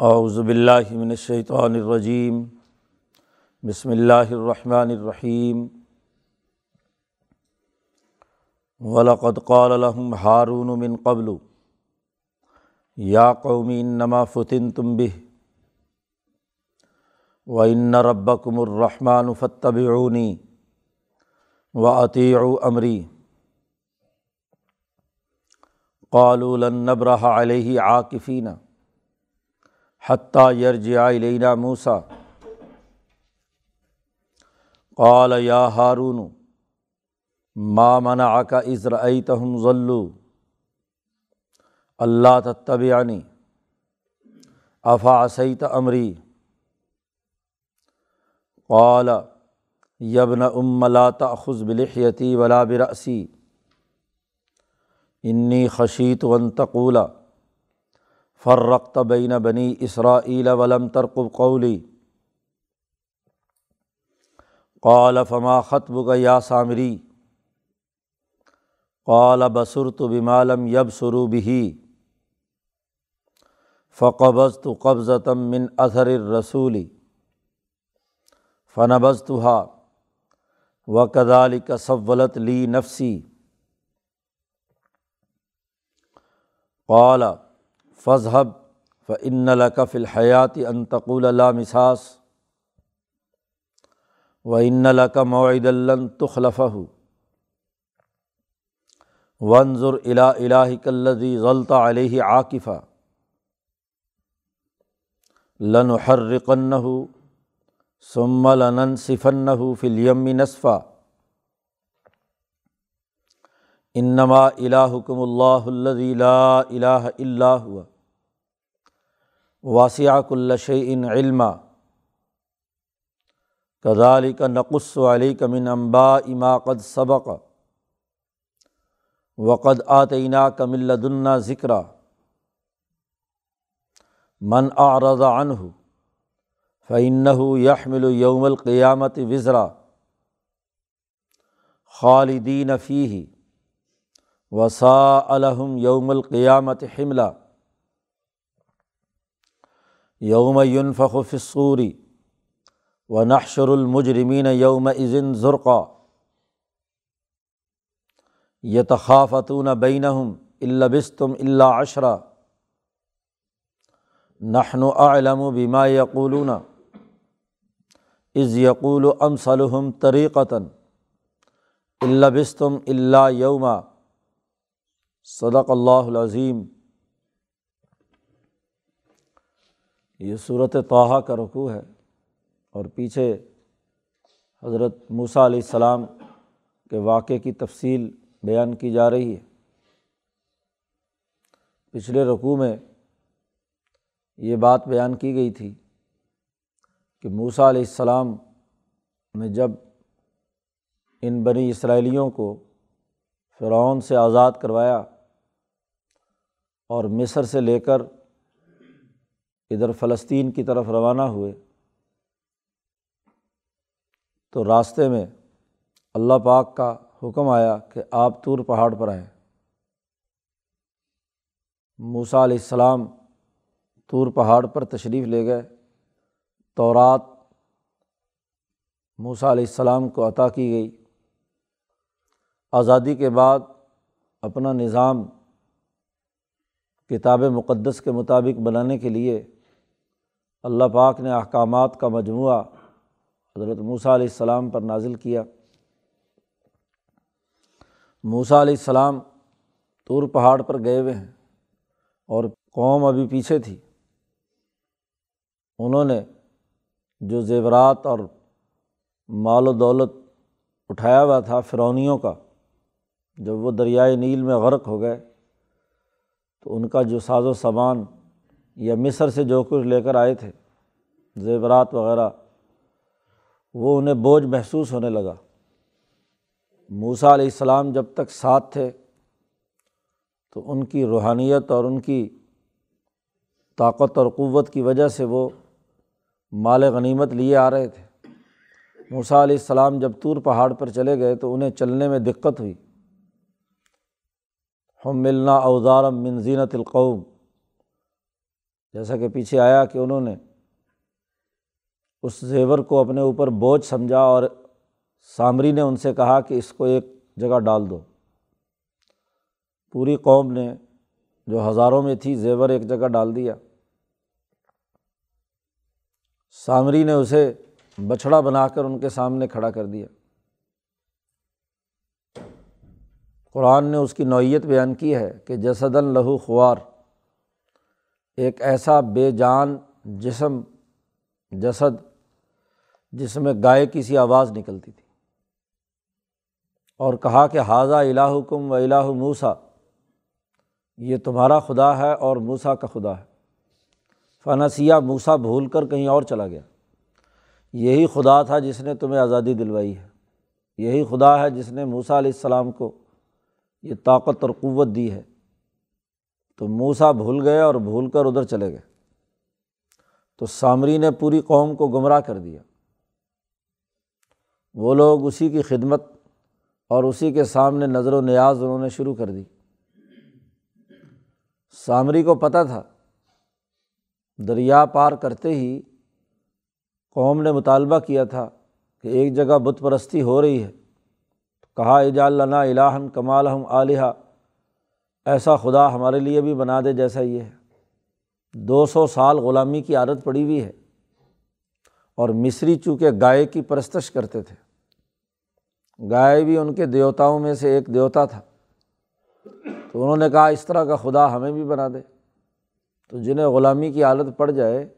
اعوذ باللہ من الشیطان الرجیم، بسم اللہ الرحمن الرحیم۔ ولقد قال لهم ہارون من قبل، یا قومی انما فتنتم به، وان ربکم الرحمن فاتبعونی واطیعوا امری۔ قالوا لن نبرح علیہ عاکفین۔ حتیٰ یرجع الینا موسیٰ۔ قال یا ہارون، ما منعک اذ رأیتہم ظلوا اللہ تتبعنی۔ افعصیت امری۔ قال یبن ام لا تأخذ بلحیتی ولا برأسی۔ انی خشیت ان تقول۔ فرقت بین بنی اسرائیل ولم ترقب قولی. قال فما خطبک یا سامری؟ قال بصرت بما لم یبصروا به. فقبضت قبضة من اثر الرسول. فنبذتها وكذلك سولت لي نفسی. قال فضحب فن لقف الحیات انتقول اللہ مساس و ان لق معد الن تخلف ونظر الا الہ کلدی غلط علیہ عاقفہ لن حرقن ثم لنن صفن فلیم نصفہ انما الہکم اللہ الذی لا الہ الا ہوا واسعہ کل شعین علما. کذالک نقص علیک من انباء ما قد سبق. وقد آتینا کم لدنا ذکر من اعرض عنہ فإنه يحمل یوم القیامت وزرا. خالدین فیہ وسا الحم یوم القیامت حملہ یوم یونفق فصوری و نحشر المجرمین یوم ازن ذرقہ یتخافتون بینہم البستم اللہ عشرہ نحن اعلم بما یقولون از یقول امصلحم طریقتاً البستم اللہ یوما صدق اللہ العظیم۔ یہ صورت توحہ کا رقوع ہے اور پیچھے حضرت موسیٰ علیہ السلام کے واقعے کی تفصیل بیان کی جا رہی ہے۔ پچھلے رقوع میں یہ بات بیان کی گئی تھی کہ موسیٰ علیہ السلام نے جب ان بنی اسرائیلیوں کو فرعون سے آزاد کروایا اور مصر سے لے کر ادھر فلسطین کی طرف روانہ ہوئے۔ تو راستے میں اللہ پاک کا حکم آیا کہ آپ طور پہاڑ پر آئیں۔ موسا علیہ السلام طور پہاڑ پر تشریف لے گئے۔ تورات موسا علیہ السلام کو عطا کی گئی۔ آزادی کے بعد اپنا نظام کتاب مقدس کے مطابق بنانے کے لیے اللہ پاک نے احکامات کا مجموعہ حضرت موسیٰ علیہ السلام پر نازل کیا۔ موسیٰ علیہ السلام طور پہاڑ پر گئے ہوئے ہیں اور قوم ابھی پیچھے تھی۔ انہوں نے جو زیورات اور مال و دولت اٹھایا ہوا تھا فرونیوں کا، جب وہ دریائے نیل میں غرق ہو گئے تو ان کا جو ساز و سامان یا مصر سے جو کچھ لے کر آئے تھے، زیورات وغیرہ، وہ انہیں بوجھ محسوس ہونے لگا۔ موسا علیہ السلام جب تک ساتھ تھے، تو ان کی روحانیت اور ان کی طاقت اور قوت کی وجہ سے وہ مال غنیمت لیے آ رہے تھے۔ موسا علیہ السلام جب طور پہاڑ پر چلے گئے تو انہیں چلنے میں دقت ہوئی۔ ہم ملنا اوزارم من زینت القوم۔ جیسا کہ پیچھے آیا کہ انہوں نے اس زیور کو اپنے اوپر بوجھ سمجھا اور سامری نے ان سے کہا کہ اس کو ایک جگہ ڈال دو۔ پوری قوم نے جو ہزاروں میں تھی زیور ایک جگہ ڈال دیا۔ سامری نے اسے بچھڑا بنا کر ان کے سامنے کھڑا کر دیا۔ قرآن نے اس کی نوعیت بیان کی ہے کہ جسد لہو خوار، ایک ایسا بے جان جسم، جسد جس میں گائے کی سی آواز نکلتی تھی۔ اور کہا کہ حاضہ الہ کم و الہ موسا یہ تمہارا خدا ہے اور موسا کا خدا ہے۔ فنسیہ موسا بھول کر کہیں اور چلا گیا۔ یہی خدا تھا جس نے تمہیں آزادی دلوائی ہے۔ یہی خدا ہے جس نے موسا علیہ السلام کو یہ طاقت اور قوت دی ہے۔ تو موسا بھول گئے اور بھول کر ادھر چلے گئے۔ تو سامری نے پوری قوم کو گمراہ کر دیا۔ وہ لوگ اسی کی خدمت اور اسی کے سامنے نظر و نیاز انہوں نے شروع کر دی۔ سامری کو پتہ تھا، دریا پار کرتے ہی قوم نے مطالبہ کیا تھا کہ ایک جگہ بت پرستی ہو رہی ہے۔ کہا اجالنا الہن کمال ہم علیہ ایسا خدا ہمارے لیے بھی بنا دے جیسا یہ ہے۔ دو سو سال غلامی کی عادت پڑی ہوئی ہے اور مصری چونکہ گائے کی پرستش کرتے تھے۔ گائے بھی ان کے دیوتاؤں میں سے ایک دیوتا تھا۔ تو انہوں نے کہا، اس طرح کا خدا ہمیں بھی بنا دے۔ تو جنہیں غلامی کی عادت پڑ جائے،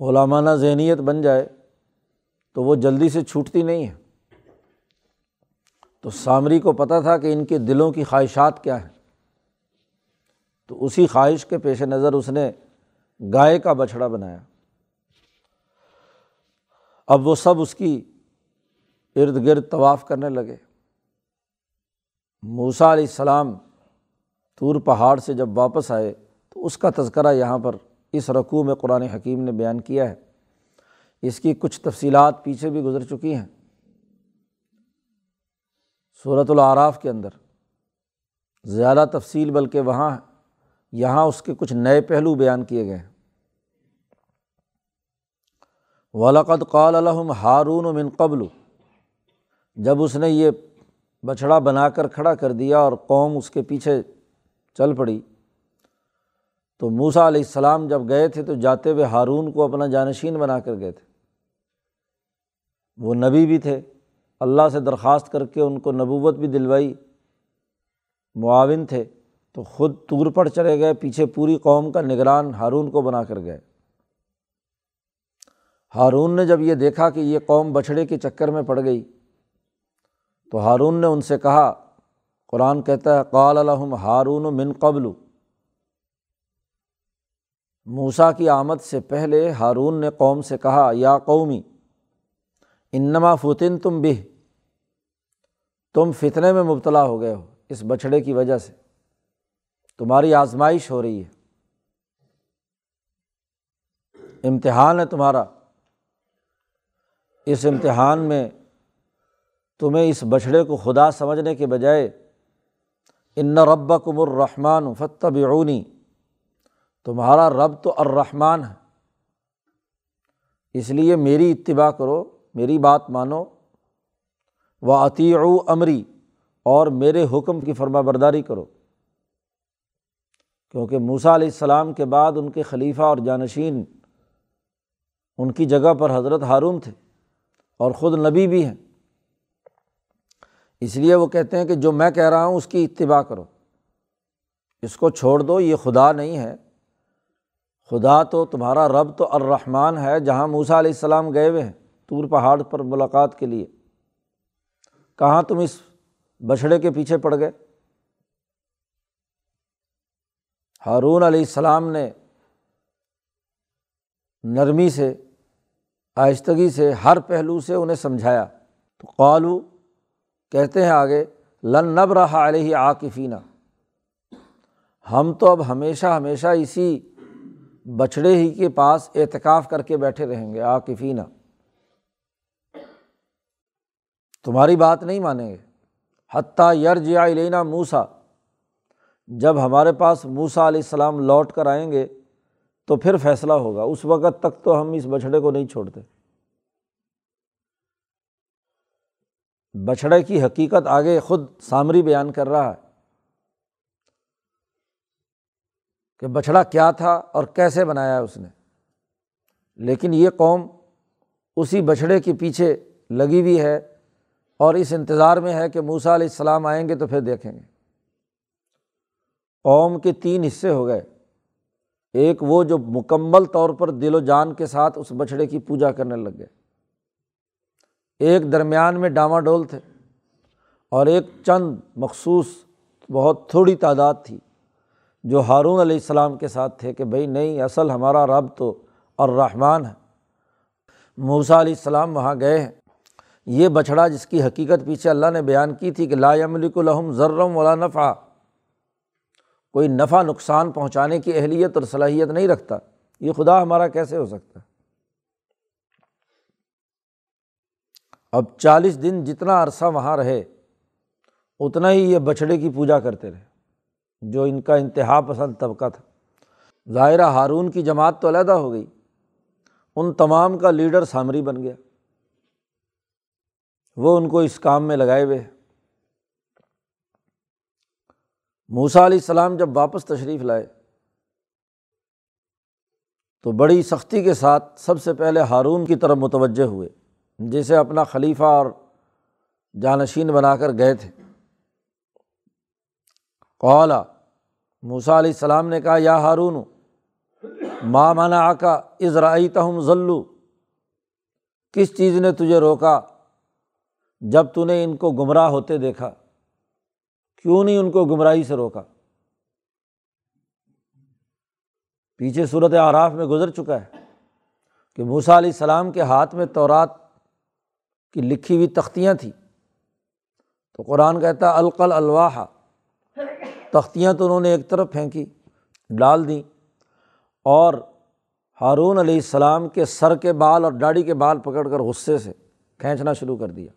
غلامانہ ذہنیت بن جائے، تو وہ جلدی سے چھوٹتی نہیں ہے۔ تو سامری کو پتہ تھا کہ ان کے دلوں کی خواہشات کیا ہیں۔ تو اسی خواہش کے پیش نظر اس نے گائے کا بچھڑا بنایا۔ اب وہ سب اس کی ارد گرد طواف کرنے لگے۔ موسا علیہ السلام طور پہاڑ سے جب واپس آئے تو اس کا تذکرہ یہاں پر اس رقوع میں قرآن حکیم نے بیان کیا ہے۔ اس کی کچھ تفصیلات پیچھے بھی گزر چکی ہیں۔ صورت العراف کے اندر۔ زیادہ تفصیل بلکہ وہاں، یہاں اس کے کچھ نئے پہلو بیان کیے گئے ہیں۔ ولاقت قال الحم ہارون و من قبل۔ جب اس نے یہ بچھڑا بنا کر کھڑا کر دیا اور قوم اس کے پیچھے چل پڑی، تو موسا علیہ السلام جب گئے تھے تو جاتے ہوئے ہارون کو اپنا جانشین بنا کر گئے تھے۔ وہ نبی بھی تھے۔ اللہ سے درخواست کر کے ان کو نبوت بھی دلوائی۔ معاون تھے تو خود طور پر چلے گئے، پیچھے پوری قوم کا نگران ہارون کو بنا کر گئے۔ ہارون نے جب یہ دیکھا کہ یہ قوم بچھڑے کے چکر میں پڑ گئی، تو ہارون نے ان سے کہا، قرآن کہتا ہے، قال الحم ہارون من قبل۔ موسا کی آمد سے پہلے ہارون نے قوم سے کہا، یا قومی، انما فتن تم بھی تم فتنے میں مبتلا ہو گئے ہو اس بچھڑے کی وجہ سے۔ تمہاری آزمائش ہو رہی ہے۔ امتحان ہے تمہارا۔ اس امتحان میں تمہیں اس بچھڑے کو خدا سمجھنے کے بجائے ان رب کم الرحمٰن فتب عونی تمہارا رب تو الرحمٰن ہے۔ اس لیے میری اتباع کرو، میری بات مانو۔ و عطی امری اور میرے حکم کی فرما برداری کرو۔ کیونکہ موسا علیہ السلام کے بعد ان کے خلیفہ اور جانشین ان کی جگہ پر حضرت ہارون تھے اور خود نبی بھی ہیں۔ اس لیے وہ کہتے ہیں کہ جو میں کہہ رہا ہوں اس کی اتباع کرو۔ اس کو چھوڑ دو، یہ خدا نہیں ہے۔ خدا تو تمہارا رب تو الرحمٰن ہے، جہاں موسا علیہ السلام گئے ہوئے ہیں طور پہاڑ پر ملاقات کے لیے۔ کہاں تم اس بچھڑے کے پیچھے پڑ گئے؟ ہارون علیہ السلام نے نرمی سے، آہستگی سے، ہر پہلو سے انہیں سمجھایا۔ تو قالو کہتے ہیں آگے، لن نب رہا علیہ عاقفینہ ہم تو اب ہمیشہ ہمیشہ اسی بچھڑے ہی کے پاس اعتکاف کر کے بیٹھے رہیں گے عاقفینہ تمہاری بات نہیں مانیں گے۔ حتیٰ یرجیا علینا موسا جب ہمارے پاس موسا علیہ السلام لوٹ کر آئیں گے تو پھر فیصلہ ہوگا۔ اس وقت تک تو ہم اس بچھڑے کو نہیں چھوڑتے۔ بچھڑے کی حقیقت آگے خود سامری بیان کر رہا ہے کہ بچھڑا کیا تھا اور کیسے بنایا اس نے۔ لیکن یہ قوم اسی بچھڑے کے پیچھے لگی ہوئی ہے۔ اور اس انتظار میں ہے کہ موسا علیہ السلام آئیں گے تو پھر دیکھیں گے۔ قوم کے تین حصے ہو گئے۔ ایک وہ جو مکمل طور پر دل و جان کے ساتھ اس بچھڑے کی پوجا کرنے لگ گئے۔ ایک درمیان میں ڈاما ڈول تھے اور ایک چند مخصوص بہت تھوڑی تعداد تھی جو ہارون علیہ السلام کے ساتھ تھے کہ بھائی نہیں، اصل ہمارا رب تو اور رحمان ہے۔ موسا علیہ السلام وہاں گئے ہیں۔ یہ بچھڑا جس کی حقیقت پیچھے اللہ نے بیان کی تھی کہ لا ملک الحم ذرم ولا نفع کوئی نفع نقصان پہنچانے کی اہلیت اور صلاحیت نہیں رکھتا۔ یہ خدا ہمارا کیسے ہو سکتا ہے؟ اب چالیس دن جتنا عرصہ وہاں رہے، اتنا ہی یہ بچھڑے کی پوجا کرتے رہے، جو ان کا انتہا پسند طبقہ تھا۔ ظاہرہ ہارون کی جماعت تو علیحدہ ہو گئی۔ ان تمام کا لیڈر سامری بن گیا۔ وہ ان کو اس کام میں لگائے ہوئے۔ موسا علیہ السلام جب واپس تشریف لائے، تو بڑی سختی کے ساتھ سب سے پہلے ہارون کی طرف متوجہ ہوئے، جسے اپنا خلیفہ اور جانشین بنا کر گئے تھے۔ قولا موسا علیہ السلام نے کہا، یا ہارون ماں مانا آکا ازرائی تہم ذلو کس چیز نے تجھے روکا؟ جب تو نے ان کو گمراہ ہوتے دیکھا، کیوں نہیں ان کو گمراہی سے روکا؟ پیچھے صورت آراف میں گزر چکا ہے کہ موسا علیہ السلام کے ہاتھ میں تورات کی لکھی ہوئی تختیاں تھیں۔ تو قرآن کہتا القل الواح۔ تختیاں تو انہوں نے ایک طرف پھینکی، ڈال دیں۔ اور ہارون علیہ السلام کے سر کے بال اور ڈاڑی کے بال پکڑ کر غصے سے کھینچنا شروع کر دیا۔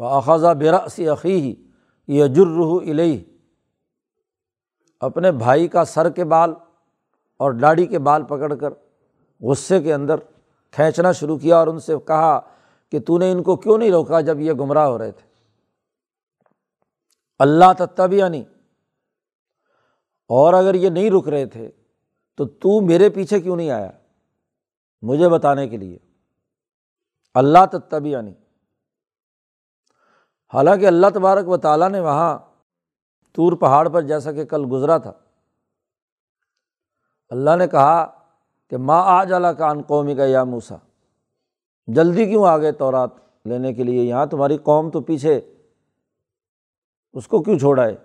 وہ اخذہ براسی عقی ہی یہ جرح الہی اپنے بھائی کا سر کے بال اور ڈاڑی کے بال پکڑ کر غصے کے اندر کھینچنا شروع کیا اور ان سے کہا کہ تو نے ان کو کیوں نہیں روکا جب یہ گمراہ ہو رہے تھے؟ اللہ تب نہیں اور اگر یہ نہیں رک رہے تھے تو تو میرے پیچھے کیوں نہیں آیا؟ مجھے بتانے کے لیے۔ اللہ تب نہیں حالانکہ اللہ تبارک و تعالیٰ نے وہاں طور پہاڑ پر جیسا کہ کل گزرا تھا۔ اللہ نے کہا کہ ماں آ جالا کا ان قومی کا یا موسا جلدی کیوں آ گئے تورات لینے کے لیے؟ یہاں تمہاری قوم تو پیچھے، اس کو کیوں چھوڑا ہے؟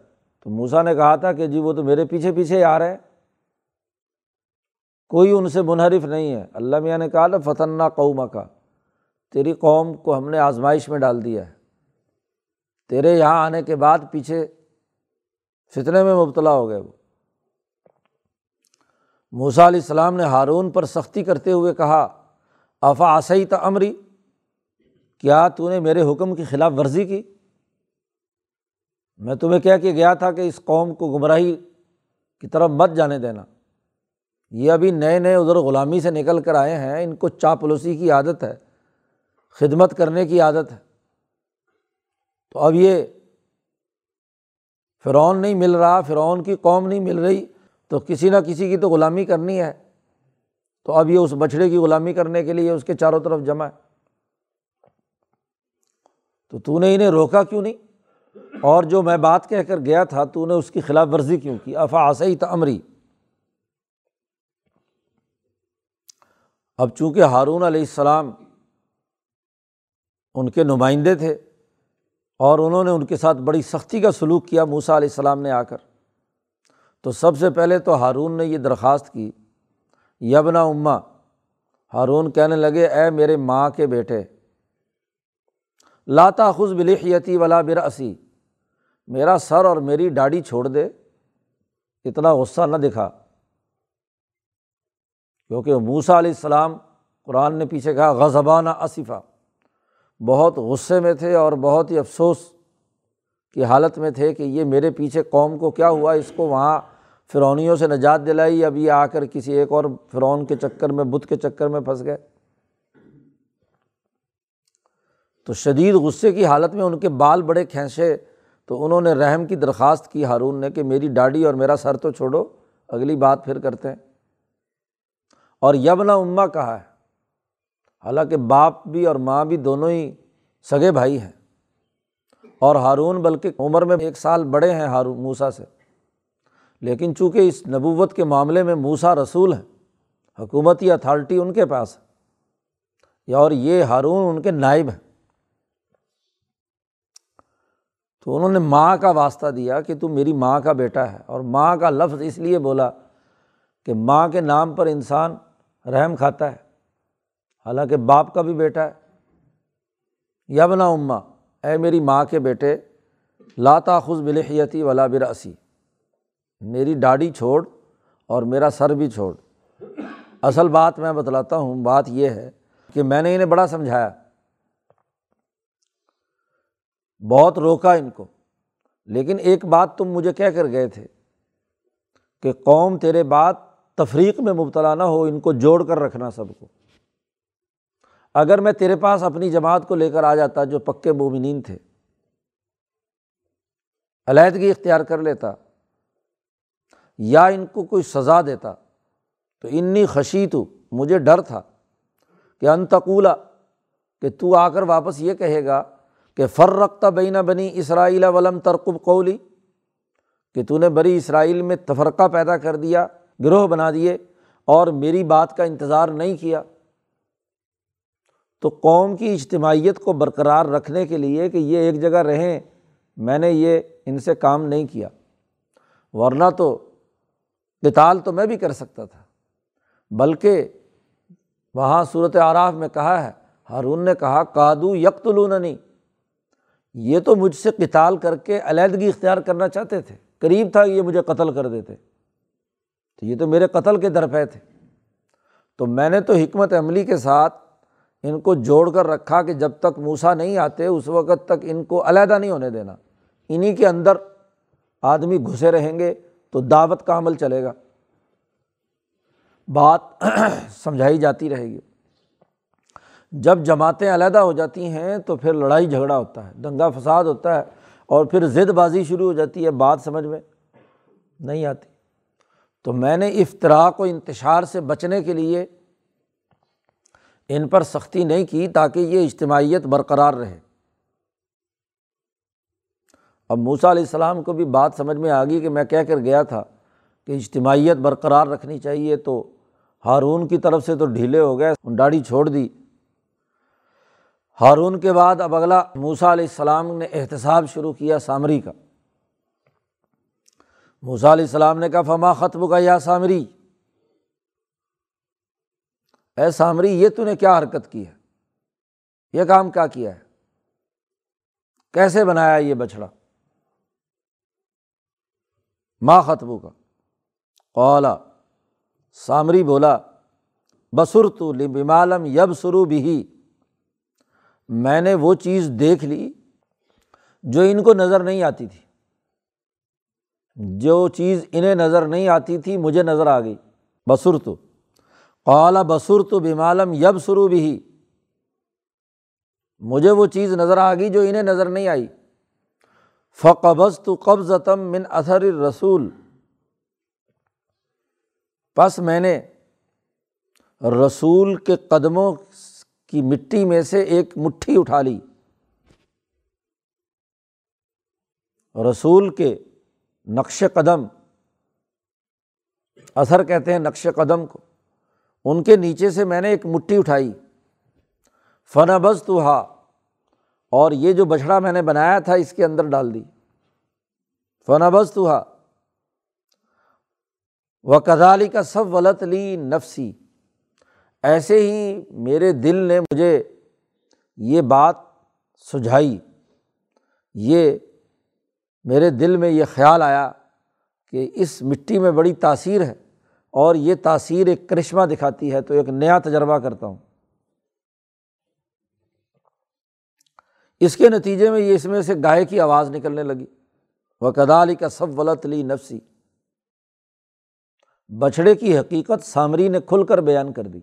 تو موسا نے کہا تھا کہ جی وہ تو میرے پیچھے پیچھے آ رہے کوئی ان سے منحرف نہیں ہے۔ اللہ میاں نے کہا نا فتنہ قوما کا تیری قوم کو ہم نے آزمائش میں ڈال دیا ہے۔ تیرے یہاں آنے کے بعد پیچھے فتنے میں مبتلا ہو گئے وہ۔ موسا علیہ السلام نے ہارون پر سختی کرتے ہوئے کہا، افا آسعی عمری کیا تو نے میرے حکم کی خلاف ورزی کی؟ میں تمہیں کہہ کے گیا تھا کہ اس قوم کو گمراہی کی طرف مت جانے دینا۔ یہ ابھی نئے نئے ادھر غلامی سے نکل کر آئے ہیں، ان کو چاپلوسی کی عادت ہے، خدمت کرنے کی عادت ہے۔ تو اب یہ فرعون نہیں مل رہا، فرعون کی قوم نہیں مل رہی، تو کسی نہ کسی کی تو غلامی کرنی ہے۔ تو اب یہ اس بچھڑے کی غلامی کرنے کے لیے اس کے چاروں طرف جمع ہے۔ تو تو نے انہیں روکا کیوں نہیں؟ اور جو میں بات کہہ کر گیا تھا، تو نے اس کی خلاف ورزی کیوں کی؟ افا آسعی تعمری اب چونکہ ہارون علیہ السلام ان کے نمائندے تھے اور انہوں نے ان کے ساتھ بڑی سختی کا سلوک کیا موسا علیہ السلام نے آ کر۔ تو سب سے پہلے تو ہارون نے یہ درخواست کی یبنا اماں ہارون کہنے لگے، اے میرے ماں کے بیٹے لاتا خز بلحیتی ولا براسی میرا سر اور میری ڈاڑی چھوڑ دے، اتنا غصہ نہ دکھا۔ کیونکہ موسا علیہ السلام قرآن نے پیچھے کہا غزبانہ اصفہ بہت غصے میں تھے اور بہت ہی افسوس کی حالت میں تھے کہ یہ میرے پیچھے قوم کو کیا ہوا؟ اس کو وہاں فرونیوں سے نجات دلائی، اب یہ آ کر کسی ایک اور فرعون کے چکر میں، بت کے چکر میں پھنس گئے۔ تو شدید غصے کی حالت میں ان کے بال بڑے کھینچے۔ تو انہوں نے رحم کی درخواست کی ہارون نے کہ میری ڈاڈی اور میرا سر تو چھوڑو، اگلی بات پھر کرتے ہیں۔ اور یبنا اما کہا ہے حالانکہ باپ بھی اور ماں بھی دونوں ہی سگے بھائی ہیں۔ اور ہارون بلکہ عمر میں ایک سال بڑے ہیں ہارون موسا سے۔ لیکن چونکہ اس نبوت کے معاملے میں موسا رسول ہیں حکومتی اتھارٹی ان کے پاس ہے اور یہ ہارون ان کے نائب ہیں۔ تو انہوں نے ماں کا واسطہ دیا کہ تو میری ماں کا بیٹا ہے، اور ماں کا لفظ اس لیے بولا کہ ماں کے نام پر انسان رحم کھاتا ہے۔ حالانکہ باپ کا بھی بیٹا ہے۔ یبنا اماں اے میری ماں کے بیٹے لاتا خز بلحیتی ولا براسی میری ڈاڑی چھوڑ اور میرا سر بھی چھوڑ۔ اصل بات میں بتلاتا ہوں، بات یہ ہے کہ میں نے انہیں بڑا سمجھایا۔ بہت روکا ان کو۔ لیکن ایک بات تم مجھے کہہ کر گئے تھے کہ قوم تیرے بات تفریق میں مبتلا نہ ہو، ان کو جوڑ کر رکھنا سب کو۔ اگر میں تیرے پاس اپنی جماعت کو لے کر آ جاتا جو پکے مومنین تھے، علیحدگی اختیار کر لیتا یا ان کو کوئی سزا دیتا، تو انی خشی تو مجھے ڈر تھا کہ انتقولہ کہ تو آ کر واپس یہ کہے گا کہ فر رختہ بینہ بنی اسرائیل ولم ترقب قولی، کہ تو نے بری اسرائیل میں تفرقہ پیدا کر دیا، گروہ بنا دیے اور میری بات کا انتظار نہیں کیا۔ تو قوم کی اجتماعیت کو برقرار رکھنے کے لیے کہ یہ ایک جگہ رہیں، میں نے یہ ان سے کام نہیں کیا۔ ورنہ تو کتال تو میں بھی کر سکتا تھا۔ بلکہ وہاں صورت عراف میں کہا ہے، ہارون نے کہا کادو یکتلوننی یہ تو مجھ سے کتال کر کے علیحدگی اختیار کرنا چاہتے تھے۔ قریب تھا، یہ مجھے قتل کر دیتے۔ تو یہ تو میرے قتل کے درپے تھے۔ تو میں نے تو حکمت عملی کے ساتھ ان کو جوڑ کر رکھا کہ جب تک موسا نہیں آتے اس وقت تک ان کو علیحدہ نہیں ہونے دینا۔ انہیں کے اندر آدمی گھسے رہیں گے تو دعوت کا عمل چلے گا۔ بات سمجھائی جاتی رہے گی۔ جب جماعتیں علیحدہ ہو جاتی ہیں تو پھر لڑائی جھگڑا ہوتا ہے، دنگا فساد ہوتا ہے اور پھر ضد بازی شروع ہو جاتی ہے، بات سمجھ میں نہیں آتی۔ تو میں نے افطراک و انتشار سے بچنے کے لیے ان پر سختی نہیں کی تاکہ یہ اجتماعیت برقرار رہے۔ اب موسا علیہ السلام کو بھی بات سمجھ میں آ گئی کہ میں کہہ کر گیا تھا کہ اجتماعیت برقرار رکھنی چاہیے تو ہارون کی طرف سے تو ڈھیلے ہو گئے ڈاڑی چھوڑ دی۔ ہارون کے بعد اب اگلا موسا علیہ السلام نے احتساب شروع کیا سامری کا۔ موسا علیہ السلام نے کہا، فما ختم کا یا سامری؟ اے سامری، یہ تو نے کیا حرکت کی ہے؟ یہ کام کیا کیا ہے؟ کیسے بنایا یہ بچڑا ماں ختبو کا قولا سامری بولا بسر تو لمالم یب سرو بھی میں نے وہ چیز دیکھ لی جو ان کو نظر نہیں آتی تھی۔ جو چیز انہیں نظر نہیں آتی تھی، مجھے نظر آ گئی۔ بسر تو قالا بسر تو بیمالم یب سرو بھی مجھے وہ چیز نظر آ گئی جو انہیں نظر نہیں آئی۔ فقبض تو قبض من اثر رسول پس میں نے رسول کے قدموں کی مٹی میں سے ایک مٹھی اٹھا لی۔ رسول کے نقش قدم، اثر کہتے ہیں نقش قدم کو۔ ان کے نیچے سے میں نے ایک مٹھی اٹھائی۔ فن بز تو ہا اور یہ جو بچھڑا میں نے بنایا تھا، اس کے اندر ڈال دی۔ فن بز تو ہا و کدالی کا سب ولط لی نفسی ایسے ہی میرے دل نے مجھے یہ بات سجھائی۔ یہ میرے دل میں یہ خیال آیا کہ اس مٹی میں بڑی تاثیر ہے۔ اور یہ تاثیر ایک کرشمہ دکھاتی ہے تو ایک نیا تجربہ کرتا ہوں۔ اس کے نتیجے میں یہ اس میں سے گائے کی آواز نکلنے لگی۔ وہ کدالی کا سب ولط لی نفسی بچھڑے کی حقیقت سامری نے کھل کر بیان کر دی۔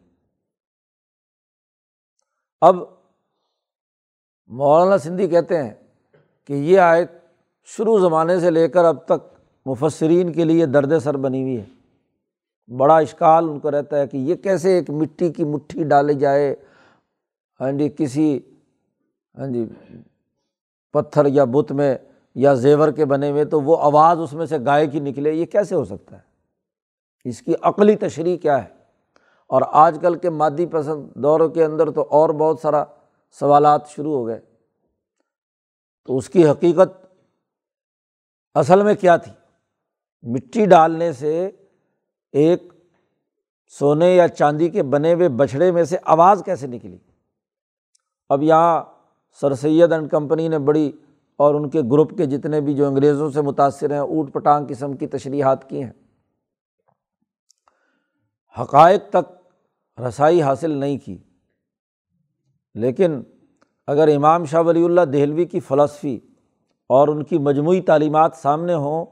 اب مولانا سندھی کہتے ہیں کہ یہ آیت شروع زمانے سے لے کر اب تک مفسرین کے لیے درد سر بنی ہوئی ہے۔ بڑا اشکال ان کو رہتا ہے کہ یہ کیسے ایک مٹی کی مٹھی ڈالی جائے۔ ہاں جی کسی ہاں جی پتھر یا بت میں یا زیور کے بنے ہوئے تو وہ آواز اس میں سے گائے کی نکلے، یہ کیسے ہو سکتا ہے؟ اس کی عقلی تشریح کیا ہے؟ اور آج کل کے مادی پسند دوروں کے اندر تو اور بہت سارا سوالات شروع ہو گئے۔ تو اس کی حقیقت اصل میں کیا تھی؟ مٹی ڈالنے سے ایک سونے یا چاندی کے بنے ہوئے بچھڑے میں سے آواز کیسے نکلی؟ اب یہاں سر سید اینڈ کمپنی نے بڑی اور ان کے گروپ کے جتنے بھی جو انگریزوں سے متاثر ہیں، اوٹ پٹانگ قسم کی تشریحات کی ہیں۔ حقائق تک رسائی حاصل نہیں کی۔ لیکن اگر امام شاہ ولی اللہ دہلوی کی فلسفی اور ان کی مجموعی تعلیمات سامنے ہوں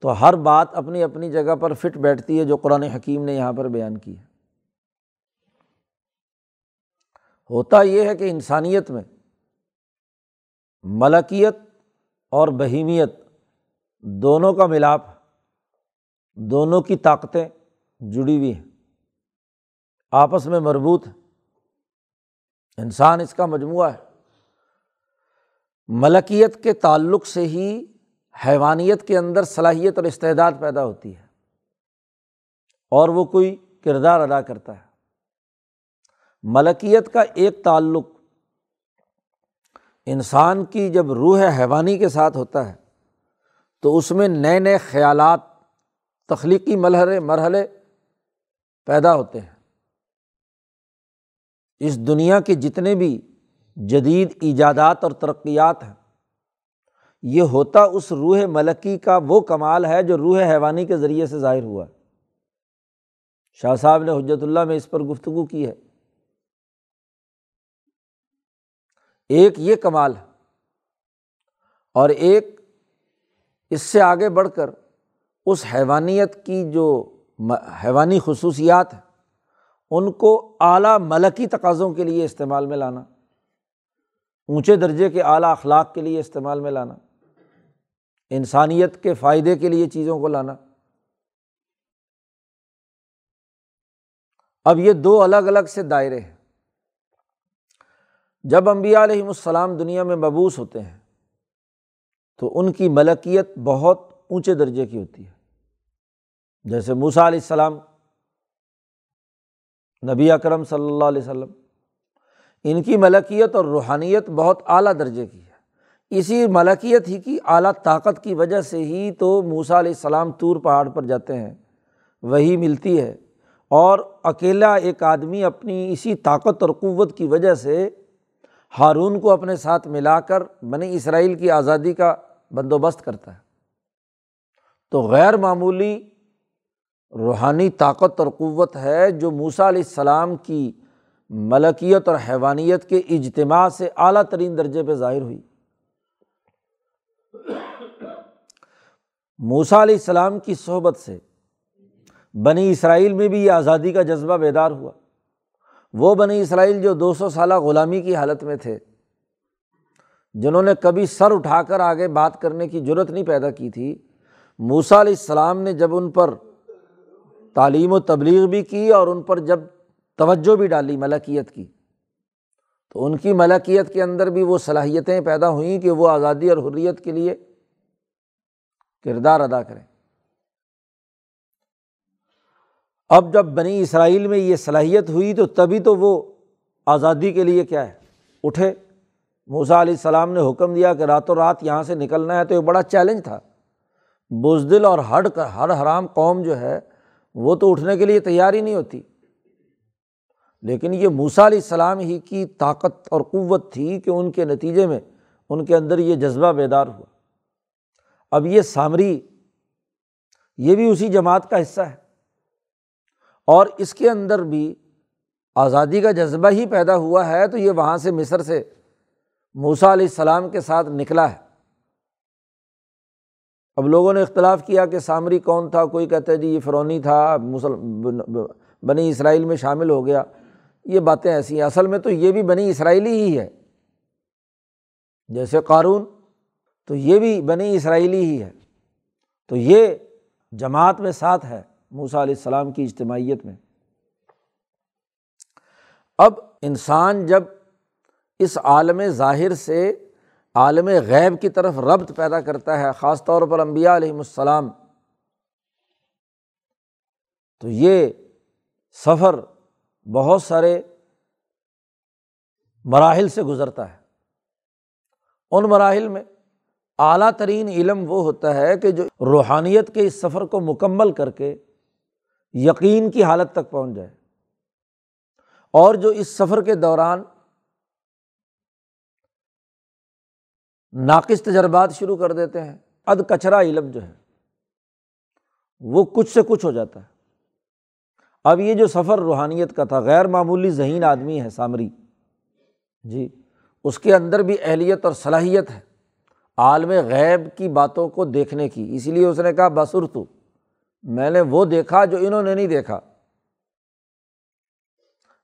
تو ہر بات اپنی اپنی جگہ پر فٹ بیٹھتی ہے جو قرآن حکیم نے یہاں پر بیان کی ہے۔ ہوتا یہ ہے کہ انسانیت میں ملکیت اور بہیمیت دونوں کا ملاپ دونوں کی طاقتیں جڑی ہوئی ہیں۔ آپس میں مربوط ہیں۔ انسان اس کا مجموعہ ہے۔ ملکیت کے تعلق سے ہی حیوانیت کے اندر صلاحیت اور استعداد پیدا ہوتی ہے اور وہ کوئی کردار ادا کرتا ہے۔ ملکیت کا ایک تعلق انسان کی جب روح حیوانی کے ساتھ ہوتا ہے تو اس میں نئے نئے خیالات، تخلیقی مرحلے مرحلے پیدا ہوتے ہیں۔ اس دنیا کے جتنے بھی جدید ایجادات اور ترقیات ہیں یہ ہوتا اس روح ملکی کا وہ کمال ہے جو روح حیوانی کے ذریعے سے ظاہر ہوا ہے۔ شاہ صاحب نے حجرت اللہ میں اس پر گفتگو کی ہے۔ ایک یہ کمال ہے اور ایک اس سے آگے بڑھ کر اس حیوانیت کی جو حیوانی خصوصیات ہیں، ان کو اعلیٰ ملکی تقاضوں کے لیے استعمال میں لانا، اونچے درجے کے اعلیٰ اخلاق کے لیے استعمال میں لانا۔ انسانیت کے فائدے کے لیے چیزوں کو لانا۔ اب یہ دو الگ الگ سے دائرے ہیں۔ جب امبیا علیہم السلام دنیا میں مبوس ہوتے ہیں، تو ان کی ملکیت بہت اونچے درجے کی ہوتی ہے۔ جیسے موسا علیہ السلام، نبی اکرم صلی اللہ علیہ وسلم، ان کی ملکیت اور روحانیت بہت اعلیٰ درجے کی ہے۔ اسی ملکیت ہی کی اعلیٰ طاقت کی وجہ سے ہی تو موسا علیہ السلام طور پہاڑ پر جاتے ہیں۔ وہی ملتی ہے۔ اور اکیلا ایک آدمی اپنی اسی طاقت اور قوت کی وجہ سے ہارون کو اپنے ساتھ ملا کر بنی اسرائیل کی آزادی کا بندوبست کرتا ہے۔ تو غیر معمولی روحانی طاقت اور قوت ہے جو موسا علیہ السلام کی ملکیت اور حیوانیت کے اجتماع سے اعلیٰ ترین درجے پہ ظاہر ہوئی۔ موسا علیہ السلام کی صحبت سے بنی اسرائیل میں بھی یہ آزادی کا جذبہ بیدار ہوا۔ وہ بنی اسرائیل جو دو سو سالہ غلامی کی حالت میں تھے، جنہوں نے کبھی سر اٹھا کر آگے بات کرنے کی ضرورت نہیں پیدا کی تھی موسا علیہ السلام نے جب ان پر تعلیم و تبلیغ بھی کی اور ان پر جب توجہ بھی ڈالی، ملکیت کی۔ تو ان کی ملکیت کے اندر بھی وہ صلاحیتیں پیدا ہوئیں کہ وہ آزادی اور حریت کے لیے کردار ادا کریں۔ اب جب بنی اسرائیل میں یہ صلاحیت ہوئی تو تبھی تو وہ آزادی کے لیے کیا ہے؟ اٹھے۔ موسا علیہ السلام نے حکم دیا کہ راتوں رات یہاں سے نکلنا ہے تو یہ بڑا چیلنج تھا۔ بزدل اور ہر ہر حرام قوم جو ہے وہ تو اٹھنے کے لیے تیار ہی نہیں ہوتی۔ لیکن یہ موسا علیہ السلام ہی کی طاقت اور قوت تھی کہ ان کے نتیجے میں ان کے اندر یہ جذبہ بیدار ہوا۔ اب یہ سامری، یہ بھی اسی جماعت کا حصہ ہے۔ اور اس کے اندر بھی آزادی کا جذبہ ہی پیدا ہوا ہے، تو یہ وہاں سے مصر سے موسا علیہ السلام کے ساتھ نکلا ہے۔ اب لوگوں نے اختلاف کیا کہ سامری کون تھا، کوئی کہتے جی یہ فرونی تھا، مسل بنی اسرائیل میں شامل ہو گیا۔ یہ باتیں ایسی ہیں۔ اصل میں تو یہ بھی بنی اسرائیلی ہی ہے۔ جیسے قارون، تو یہ بھی بنی اسرائیلی ہی ہے۔ تو یہ جماعت میں ساتھ ہے موسا علیہ السلام کی اجتماعیت میں۔ اب انسان جب اس عالم ظاہر سے عالم غیب کی طرف ربط پیدا کرتا ہے، خاص طور پر امبیا علیہم السلام، تو یہ سفر بہت سارے مراحل سے گزرتا ہے۔ ان مراحل میں اعلیٰ ترین علم وہ ہوتا ہے کہ جو روحانیت کے اس سفر کو مکمل کر کے یقین کی حالت تک پہنچ جائے۔ اور جو اس سفر کے دوران ناقص تجربات شروع کر دیتے ہیں، اد کچرا علم جو ہے، وہ کچھ سے کچھ ہو جاتا ہے۔ اب یہ جو سفر روحانیت کا تھا، غیر معمولی ذہین آدمی ہے سامری۔ جی اس کے اندر بھی اہلیت اور صلاحیت ہے۔ عالم غیب کی باتوں کو دیکھنے کی۔ اسی لیے اس نے کہا بسر تو میں نے وہ دیکھا جو انہوں نے نہیں دیکھا۔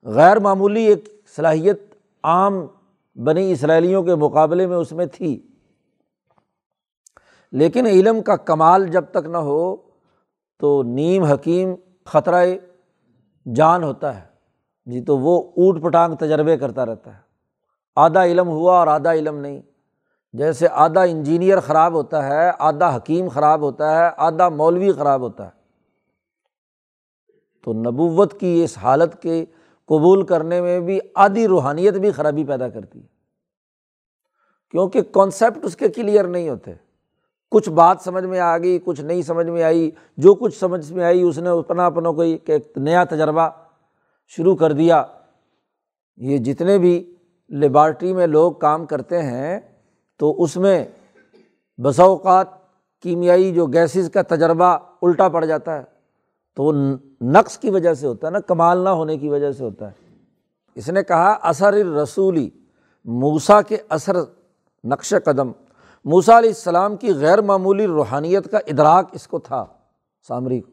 غیر معمولی ایک صلاحیت عام بنی اسرائیلیوں کے مقابلے میں اس میں تھی۔ لیکن علم کا کمال جب تک نہ ہو تو نیم حکیم خطرۂ جان ہوتا ہے۔ جی تو وہ اوٹ پٹانگ تجربے کرتا رہتا ہے۔ آدھا علم ہوا اور آدھا علم نہیں۔ جیسے آدھا انجینئر خراب ہوتا ہے، آدھا حکیم خراب ہوتا ہے، آدھا مولوی خراب ہوتا ہے۔ تو نبوت کی اس حالت کے قبول کرنے میں بھی آدھی روحانیت بھی خرابی پیدا کرتی ہے۔ کیونکہ کانسیپٹ اس کے کلیئر نہیں ہوتے۔ کچھ بات سمجھ میں آ گئی کچھ نہیں سمجھ میں آئی، جو کچھ سمجھ میں آئی، اس نے اپنا اپنا کوئی ایک نیا تجربہ شروع کر دیا۔ یہ جتنے بھی لیبارٹری میں لوگ کام کرتے ہیں، تو اس میں بسا اوقات کیمیائی جو گیسز کا تجربہ الٹا پڑ جاتا ہے، تو وہ نقص کی وجہ سے ہوتا ہے نا کمال نہ ہونے کی وجہ سے ہوتا ہے۔ اس نے کہا، اثر رسولی موسا کے اثر نقش قدم۔ موسا علیہ السلام کی غیر معمولی روحانیت کا ادراک اس کو تھا، سامری کو۔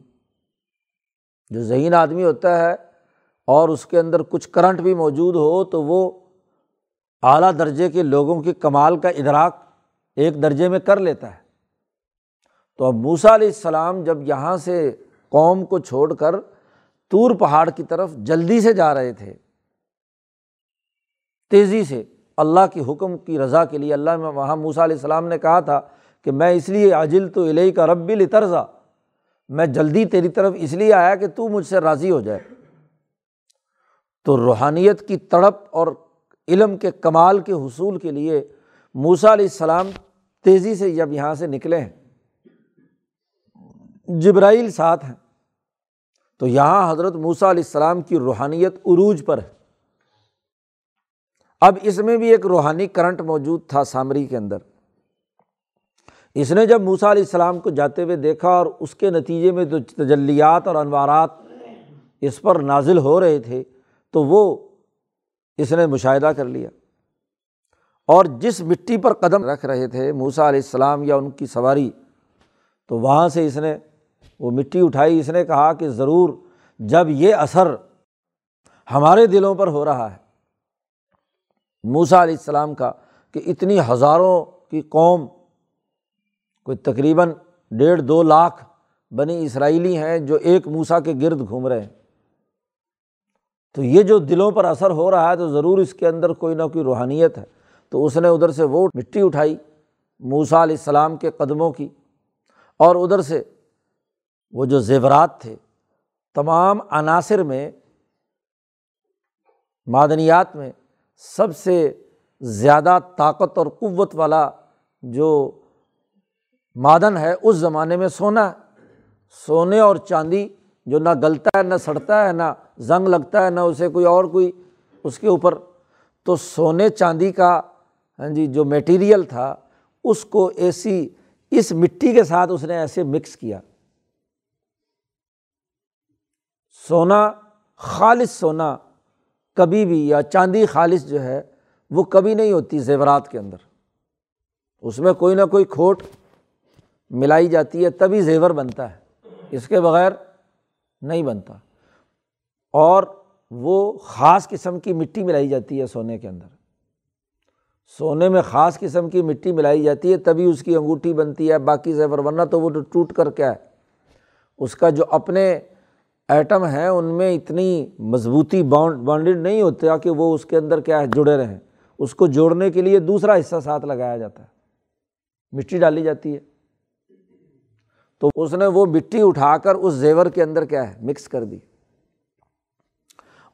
جو ذہین آدمی ہوتا ہے اور اس کے اندر کچھ کرنٹ بھی موجود ہو، تو وہ اعلیٰ درجے کے لوگوں کے کمال کا ادراک ایک درجے میں کر لیتا ہے۔ تو اب موسا علیہ السلام جب یہاں سے قوم کو چھوڑ کر تور پہاڑ کی طرف جلدی سے جا رہے تھے، تیزی سے اللہ کی حکم کی رضا کے لیے اللہ میں وہاں موسا علیہ السلام نے کہا تھا کہ میں اس لیے عاجل تو علیہ کا رب لطرزا میں جلدی تیری طرف اس لیے آیا کہ تو مجھ سے راضی ہو جائے۔ تو روحانیت کی تڑپ اور علم کے کمال کے حصول کے لیے موسا علیہ السلام تیزی سے جب یہاں سے نکلے ہیں، جبرائیل ساتھ ہیں۔ تو یہاں حضرت موسا علیہ السلام کی روحانیت عروج پر ہے۔ اب اس میں بھی ایک روحانی کرنٹ موجود تھا سامری کے اندر۔ اس نے جب موسا علیہ السلام کو جاتے ہوئے دیکھا اور اس کے نتیجے میں جو تجلیات اور انوارات اس پر نازل ہو رہے تھے، تو وہ اس نے مشاہدہ کر لیا۔ اور جس مٹی پر قدم رکھ رہے تھے موسا علیہ السلام یا ان کی سواری، تو وہاں سے اس نے وہ مٹی اٹھائی۔ اس نے کہا کہ ضرور جب یہ اثر ہمارے دلوں پر ہو رہا ہے موسا علیہ السلام کا کہ اتنی ہزاروں کی قوم، کوئی تقریباً ڈیڑھ دو لاکھ بنی اسرائیلی ہیں جو ایک موسا کے گرد گھوم رہے ہیں۔ تو یہ جو دلوں پر اثر ہو رہا ہے تو ضرور اس کے اندر کوئی نہ کوئی روحانیت ہے۔ تو اس نے ادھر سے وہ مٹی اٹھائی موسا علیہ السلام کے قدموں کی اور ادھر سے وہ جو زیورات تھے، تمام عناصر میں، معدنیات میں سب سے زیادہ طاقت اور قوت والا جو معدن ہے، اس زمانے میں سونا ہے۔ سونے اور چاندی جو نہ گلتا ہے، نہ سڑتا ہے، نہ زنگ لگتا ہے، نہ اسے کوئی اور کوئی اس کے اوپر۔ تو سونے چاندی کا ہاں جی جو میٹیریل تھا، اس کو ایسی، اس مٹی کے ساتھ اس نے ایسے مکس کیا۔ سونا، خالص سونا کبھی بھی یا چاندی خالص جو ہے وہ کبھی نہیں ہوتی زیورات کے اندر۔ اس میں کوئی نہ کوئی کھوٹ ملائی جاتی ہے، تبھی زیور بنتا ہے۔ اس کے بغیر نہیں بنتا۔ اور وہ خاص قسم کی مٹی ملائی جاتی ہے سونے کے اندر۔ سونے میں خاص قسم کی مٹی ملائی جاتی ہے، تبھی اس کی انگوٹھی بنتی ہے۔ باقی زیور، ورنہ تو وہ ٹوٹ کر کیا ہے؟ اس کا جو اپنے ایٹم ہیں، ان میں اتنی مضبوطی باؤنڈ بانڈیڈ نہیں ہوتے کہ وہ اس کے اندر کیا ہے، جڑے رہیں۔ اس کو جوڑنے کے لیے دوسرا حصہ ساتھ لگایا جاتا ہے۔ مٹی ڈالی جاتی ہے۔ تو اس نے وہ مٹی اٹھا کر اس زیور کے اندر کیا ہے، مکس کر دی۔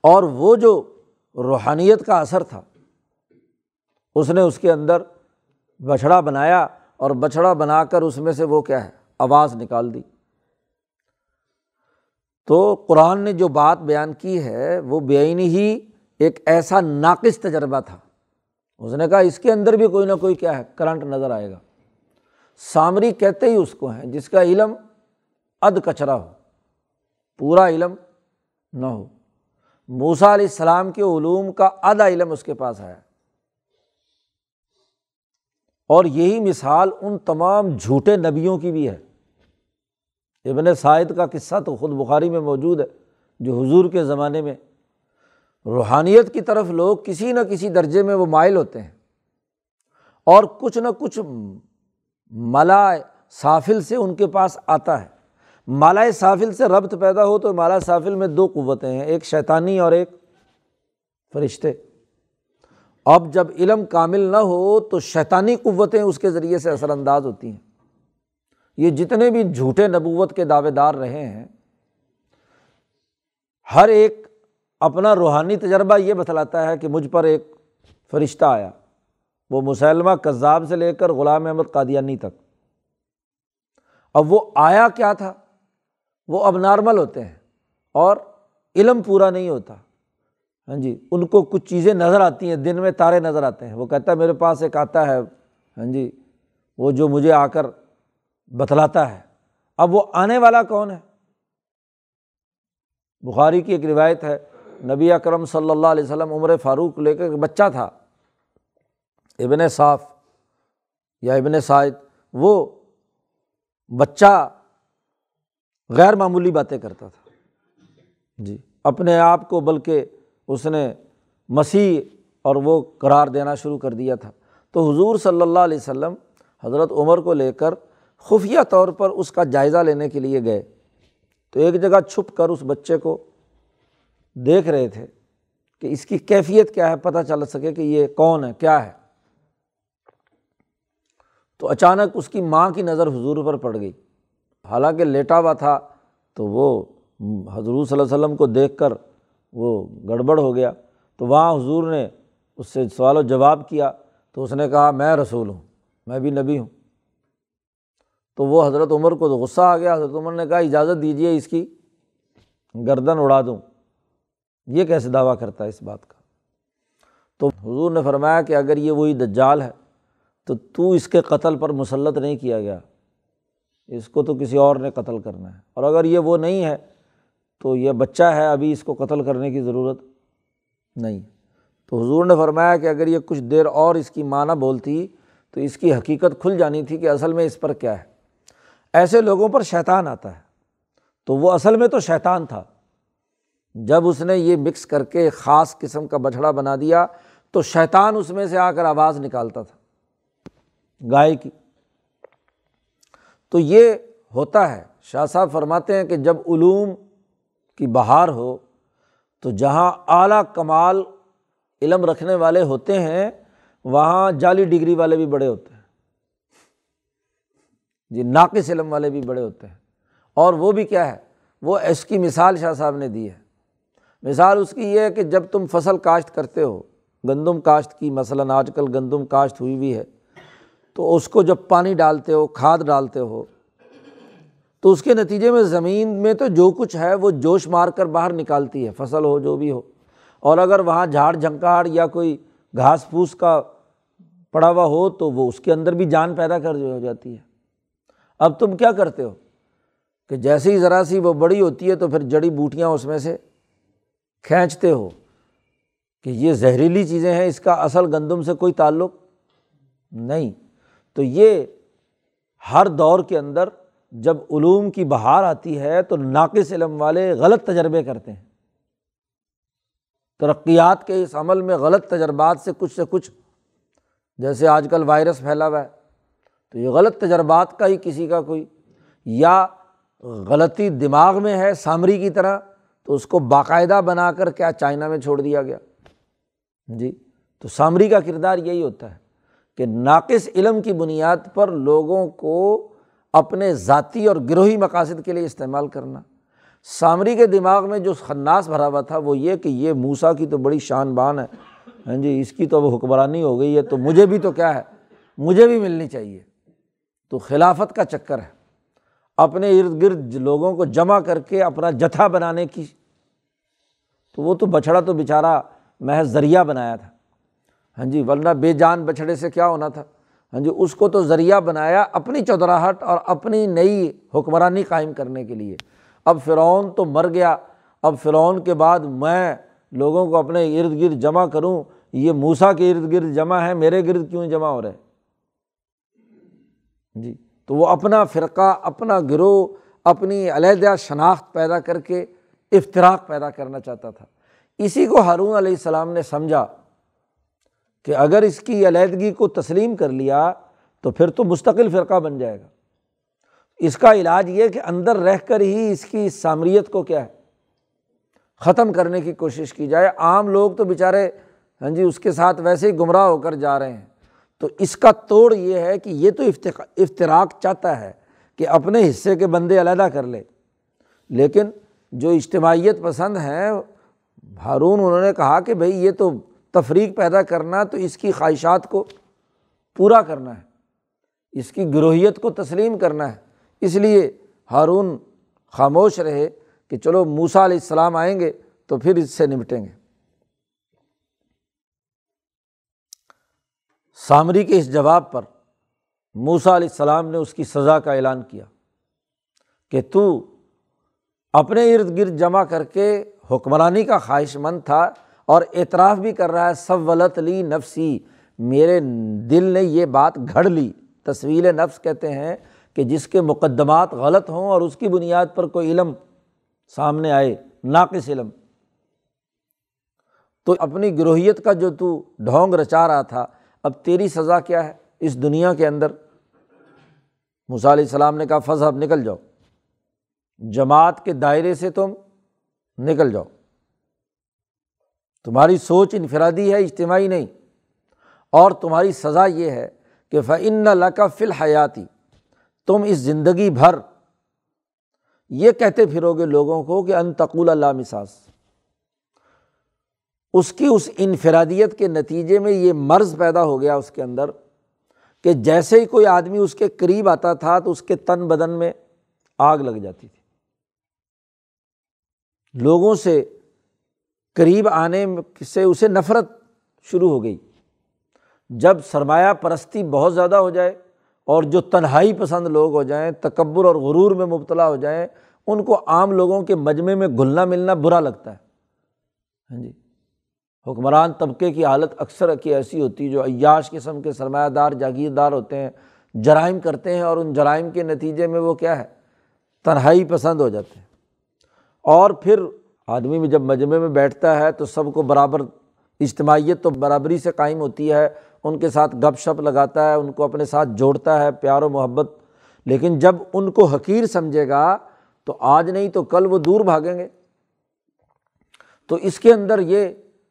اور وہ جو روحانیت کا اثر تھا، اس نے اس کے اندر بچھڑا بنایا اور بچھڑا بنا کر اس میں سے وہ کیا ہے، آواز نکال دی۔ تو قرآن نے جو بات بیان کی ہے، وہ بےآنی ہی ایک ایسا ناقص تجربہ تھا۔ اس نے کہا، اس کے اندر بھی کوئی نہ کوئی کیا ہے، کرنٹ نظر آئے گا۔ سامری کہتے ہی اس کو ہیں، جس کا علم اد کچرا ہو، پورا علم نہ ہو۔ موسا علیہ السلام کے علوم کا آدھا علم اس کے پاس آیا۔ اور یہی مثال ان تمام جھوٹے نبیوں کی بھی ہے۔ ابن سعد کا قصہ تو خود بخاری میں موجود ہے، جو حضور کے زمانے میں روحانیت کی طرف لوگ کسی نہ کسی درجے میں وہ مائل ہوتے ہیں۔ اور کچھ نہ کچھ مالا سافل سے ان کے پاس آتا ہے۔ مالا سافل سے ربط پیدا ہو تو مالا سافل میں دو قوتیں ہیں، ایک شیطانی اور ایک فرشتے۔ اب جب علم کامل نہ ہو تو شیطانی قوتیں اس کے ذریعے سے اثر انداز ہوتی ہیں۔ یہ جتنے بھی جھوٹے نبوت کے دعوے دار رہے ہیں، ہر ایک اپنا روحانی تجربہ یہ بتلاتا ہے کہ مجھ پر ایک فرشتہ آیا، وہ مسلمہ کذاب سے لے کر غلام احمد قادیانی تک۔ اب وہ آیا کیا تھا؟ وہ اب نارمل ہوتے ہیں اور علم پورا نہیں ہوتا۔ ہاں جی ان کو کچھ چیزیں نظر آتی ہیں، دن میں تارے نظر آتے ہیں۔ وہ کہتا ہے، میرے پاس ایک آتا ہے۔ ہاں جی وہ جو مجھے آ کر بتلاتا ہے۔ اب وہ آنے والا کون ہے؟ بخاری کی ایک روایت ہے، نبی اکرم صلی اللہ علیہ وسلم عمر فاروق لے کر بچہ تھا، ابن صاف یا ابن سعد وہ بچہ غیر معمولی باتیں کرتا تھا۔ جی اپنے آپ کو، بلکہ اس نے مسیح اور وہ قرار دینا شروع کر دیا تھا۔ تو حضور صلی اللہ علیہ وسلم حضرت عمر کو لے کر خفیہ طور پر اس کا جائزہ لینے کے لیے گئے۔ تو ایک جگہ چھپ کر اس بچے کو دیکھ رہے تھے کہ اس کی کیفیت کیا ہے، پتہ چل سکے کہ یہ کون ہے، کیا ہے۔ تو اچانک اس کی ماں کی نظر حضور پر پڑ گئی۔ حالانکہ لیٹا ہوا تھا تو وہ حضور صلی اللہ علیہ وسلم کو دیکھ کر وہ گڑبڑ ہو گیا۔ تو وہاں حضور نے اس سے سوال و جواب کیا۔ تو اس نے کہا، میں رسول ہوں، میں بھی نبی ہوں۔ تو وہ حضرت عمر کو تو غصہ آ گیا۔ حضرت عمر نے کہا، اجازت دیجیے اس کی گردن اڑا دوں۔ یہ کیسے دعویٰ کرتا ہے اس بات کا؟ تو حضور نے فرمایا کہ اگر یہ وہی دجال ہے، تو تو اس کے قتل پر مسلط نہیں کیا گیا۔ اس کو تو کسی اور نے قتل کرنا ہے۔ اور اگر یہ وہ نہیں ہے، تو یہ بچہ ہے، ابھی اس کو قتل کرنے کی ضرورت نہیں۔ تو حضور نے فرمایا کہ اگر یہ کچھ دیر اور اس کی معنی بولتی، تو اس کی حقیقت کھل جانی تھی کہ اصل میں اس پر کیا ہے۔ ایسے لوگوں پر شیطان آتا ہے۔ تو وہ اصل میں تو شیطان تھا۔ جب اس نے یہ مکس کر کے خاص قسم کا بچھڑا بنا دیا، تو شیطان اس میں سے آ کر آواز نکالتا تھا، گائے کی۔ تو یہ ہوتا ہے، شاہ صاحب فرماتے ہیں کہ جب علوم کی بہار ہو، تو جہاں اعلیٰ کمال علم رکھنے والے ہوتے ہیں، وہاں جعلی ڈگری والے بھی بڑے ہوتے ہیں۔ جی ناقص علم والے بھی بڑے ہوتے ہیں۔ اور وہ بھی کیا ہے؟ وہ اس کی مثال شاہ صاحب نے دی ہے۔ مثال اس کی یہ ہے کہ جب تم فصل کاشت کرتے ہو، گندم کاشت کی، مثلاً آج کل گندم کاشت ہوئی بھی ہے، تو اس کو جب پانی ڈالتے ہو، کھاد ڈالتے ہو، تو اس کے نتیجے میں زمین میں تو جو کچھ ہے وہ جوش مار کر باہر نکالتی ہے، فصل ہو، جو بھی ہو۔ اور اگر وہاں جھاڑ جھنکاڑ یا کوئی گھاس پھوس کا پڑا ہوا ہو، تو وہ اس کے اندر بھی جان پیدا کر ہو جاتی ہے۔ اب تم کیا کرتے ہو؟ کہ جیسے ہی ذرا سی وہ بڑی ہوتی ہے تو پھر جڑی بوٹیاں اس میں سے کھینچتے ہو۔ کہ یہ زہریلی چیزیں ہیں، اس کا اصل گندم سے کوئی تعلق نہیں۔ تو یہ ہر دور کے اندر جب علوم کی بہار آتی ہے تو ناقص علم والے غلط تجربے کرتے ہیں۔ ترقیات کے اس عمل میں غلط تجربات سے کچھ سے کچھ، جیسے آج کل وائرس پھیلا ہوا ہے۔ تو یہ غلط تجربات کا ہی کسی کا کوئی، یا غلطی دماغ میں ہے سامری کی طرح، تو اس کو باقاعدہ بنا کر کیا چائنا میں چھوڑ دیا گیا؟ جی تو سامری کا کردار یہی ہوتا ہے کہ ناقص علم کی بنیاد پر لوگوں کو اپنے ذاتی اور گروہی مقاصد کے لیے استعمال کرنا۔ سامری کے دماغ میں جو خناس بھرا ہوا تھا وہ یہ کہ یہ موسا کی تو بڑی شان بان ہے۔ ہاں جی اس کی تو اب حکمرانی ہو گئی ہے، تو مجھے بھی تو کیا ہے؟ مجھے بھی ملنی چاہیے۔ تو خلافت کا چکر ہے۔ اپنے ارد گرد لوگوں کو جمع کر کے اپنا جتھا بنانے کی۔ تو وہ تو بچھڑا تو بیچارہ محض ذریعہ بنایا تھا۔ ہاں جی ورنہ بے جان بچھڑے سے کیا ہونا تھا۔ ہاں جی اس کو تو ذریعہ بنایا اپنی چودراہٹ اور اپنی نئی حکمرانی قائم کرنے کے لیے۔ اب فرعون تو مر گیا۔ اب فرعون کے بعد میں لوگوں کو اپنے ارد گرد جمع کروں۔ یہ موسا کے ارد گرد جمع ہے، میرے گرد کیوں جمع ہو رہے؟ جی تو وہ اپنا فرقہ، اپنا گروہ، اپنی علیحدہ شناخت پیدا کر کے افطراک پیدا کرنا چاہتا تھا۔ اسی کو ہارون علیہ السلام نے سمجھا کہ اگر اس کی علیحدگی کو تسلیم کر لیا تو پھر تو مستقل فرقہ بن جائے گا۔ اس کا علاج یہ کہ اندر رہ کر ہی اس کی سامریت کو کیا ہے، ختم کرنے کی کوشش کی جائے۔ عام لوگ تو بیچارے ہاں جی اس کے ساتھ ویسے ہی گمراہ ہو کر جا رہے ہیں۔ تو اس کا توڑ یہ ہے کہ یہ تو افطراک چاہتا ہے کہ اپنے حصے کے بندے علیحدہ کر لے۔ لیکن جو اجتماعیت پسند ہیں ہارون انہوں نے کہا کہ بھائی یہ تو تفریق پیدا کرنا، تو اس کی خواہشات کو پورا کرنا ہے۔ اس کی گروہیت کو تسلیم کرنا ہے۔ اس لیے ہارون خاموش رہے کہ چلو موسا علیہ السلام آئیں گے تو پھر اس سے نمٹیں گے۔ سامری کے اس جواب پر موسا علیہ السلام نے اس کی سزا کا اعلان کیا کہ تو اپنے ارد گرد جمع کر کے حکمرانی کا خواہش مند تھا اور اعتراف بھی کر رہا ہے سب ولط لی نفسی، میرے دل نے یہ بات گھڑ لی۔ تصویر نفس کہتے ہیں کہ جس کے مقدمات غلط ہوں اور اس کی بنیاد پر کوئی علم سامنے آئے، ناقص علم۔ تو اپنی گروہیت کا جو تو ڈھونگ رچا رہا تھا اب تیری سزا کیا ہے اس دنیا کے اندر؟ علیہ السلام نے کہا فض اب نکل جاؤ۔ جماعت کے دائرے سے تم نکل جاؤ۔ تمہاری سوچ انفرادی ہے، اجتماعی نہیں۔ اور تمہاری سزا یہ ہے کہ فن لقا فل حیاتی تم اس زندگی بھر یہ کہتے پھرو گے لوگوں کو کہ انتقول اللہ مساس۔ اس کی اس انفرادیت کے نتیجے میں یہ مرض پیدا ہو گیا اس کے اندر کہ جیسے ہی کوئی آدمی اس کے قریب آتا تھا تو اس کے تن بدن میں آگ لگ جاتی تھی۔ لوگوں سے قریب آنے سے اسے نفرت شروع ہو گئی۔ جب سرمایہ پرستی بہت زیادہ ہو جائے اور جو تنہائی پسند لوگ ہو جائیں، تکبر اور غرور میں مبتلا ہو جائیں، ان کو عام لوگوں کے مجمے میں گھلنا ملنا برا لگتا ہے۔ ہاں جی۔ حکمران طبقے کی حالت اکثر کی ایسی ہوتی ہے جو عیاش قسم کے سرمایہ دار جاگیردار ہوتے ہیں، جرائم کرتے ہیں اور ان جرائم کے نتیجے میں وہ کیا ہے؟ تنہائی پسند ہو جاتے ہیں۔ اور پھر آدمی میں جب مجمعے میں بیٹھتا ہے تو سب کو برابر، اجتماعیت تو برابری سے قائم ہوتی ہے، ان کے ساتھ گپ شپ لگاتا ہے، ان کو اپنے ساتھ جوڑتا ہے، پیار و محبت۔ لیکن جب ان کو حقیر سمجھے گا تو آج نہیں تو کل وہ دور بھاگیں گے۔ تو اس کے اندر یہ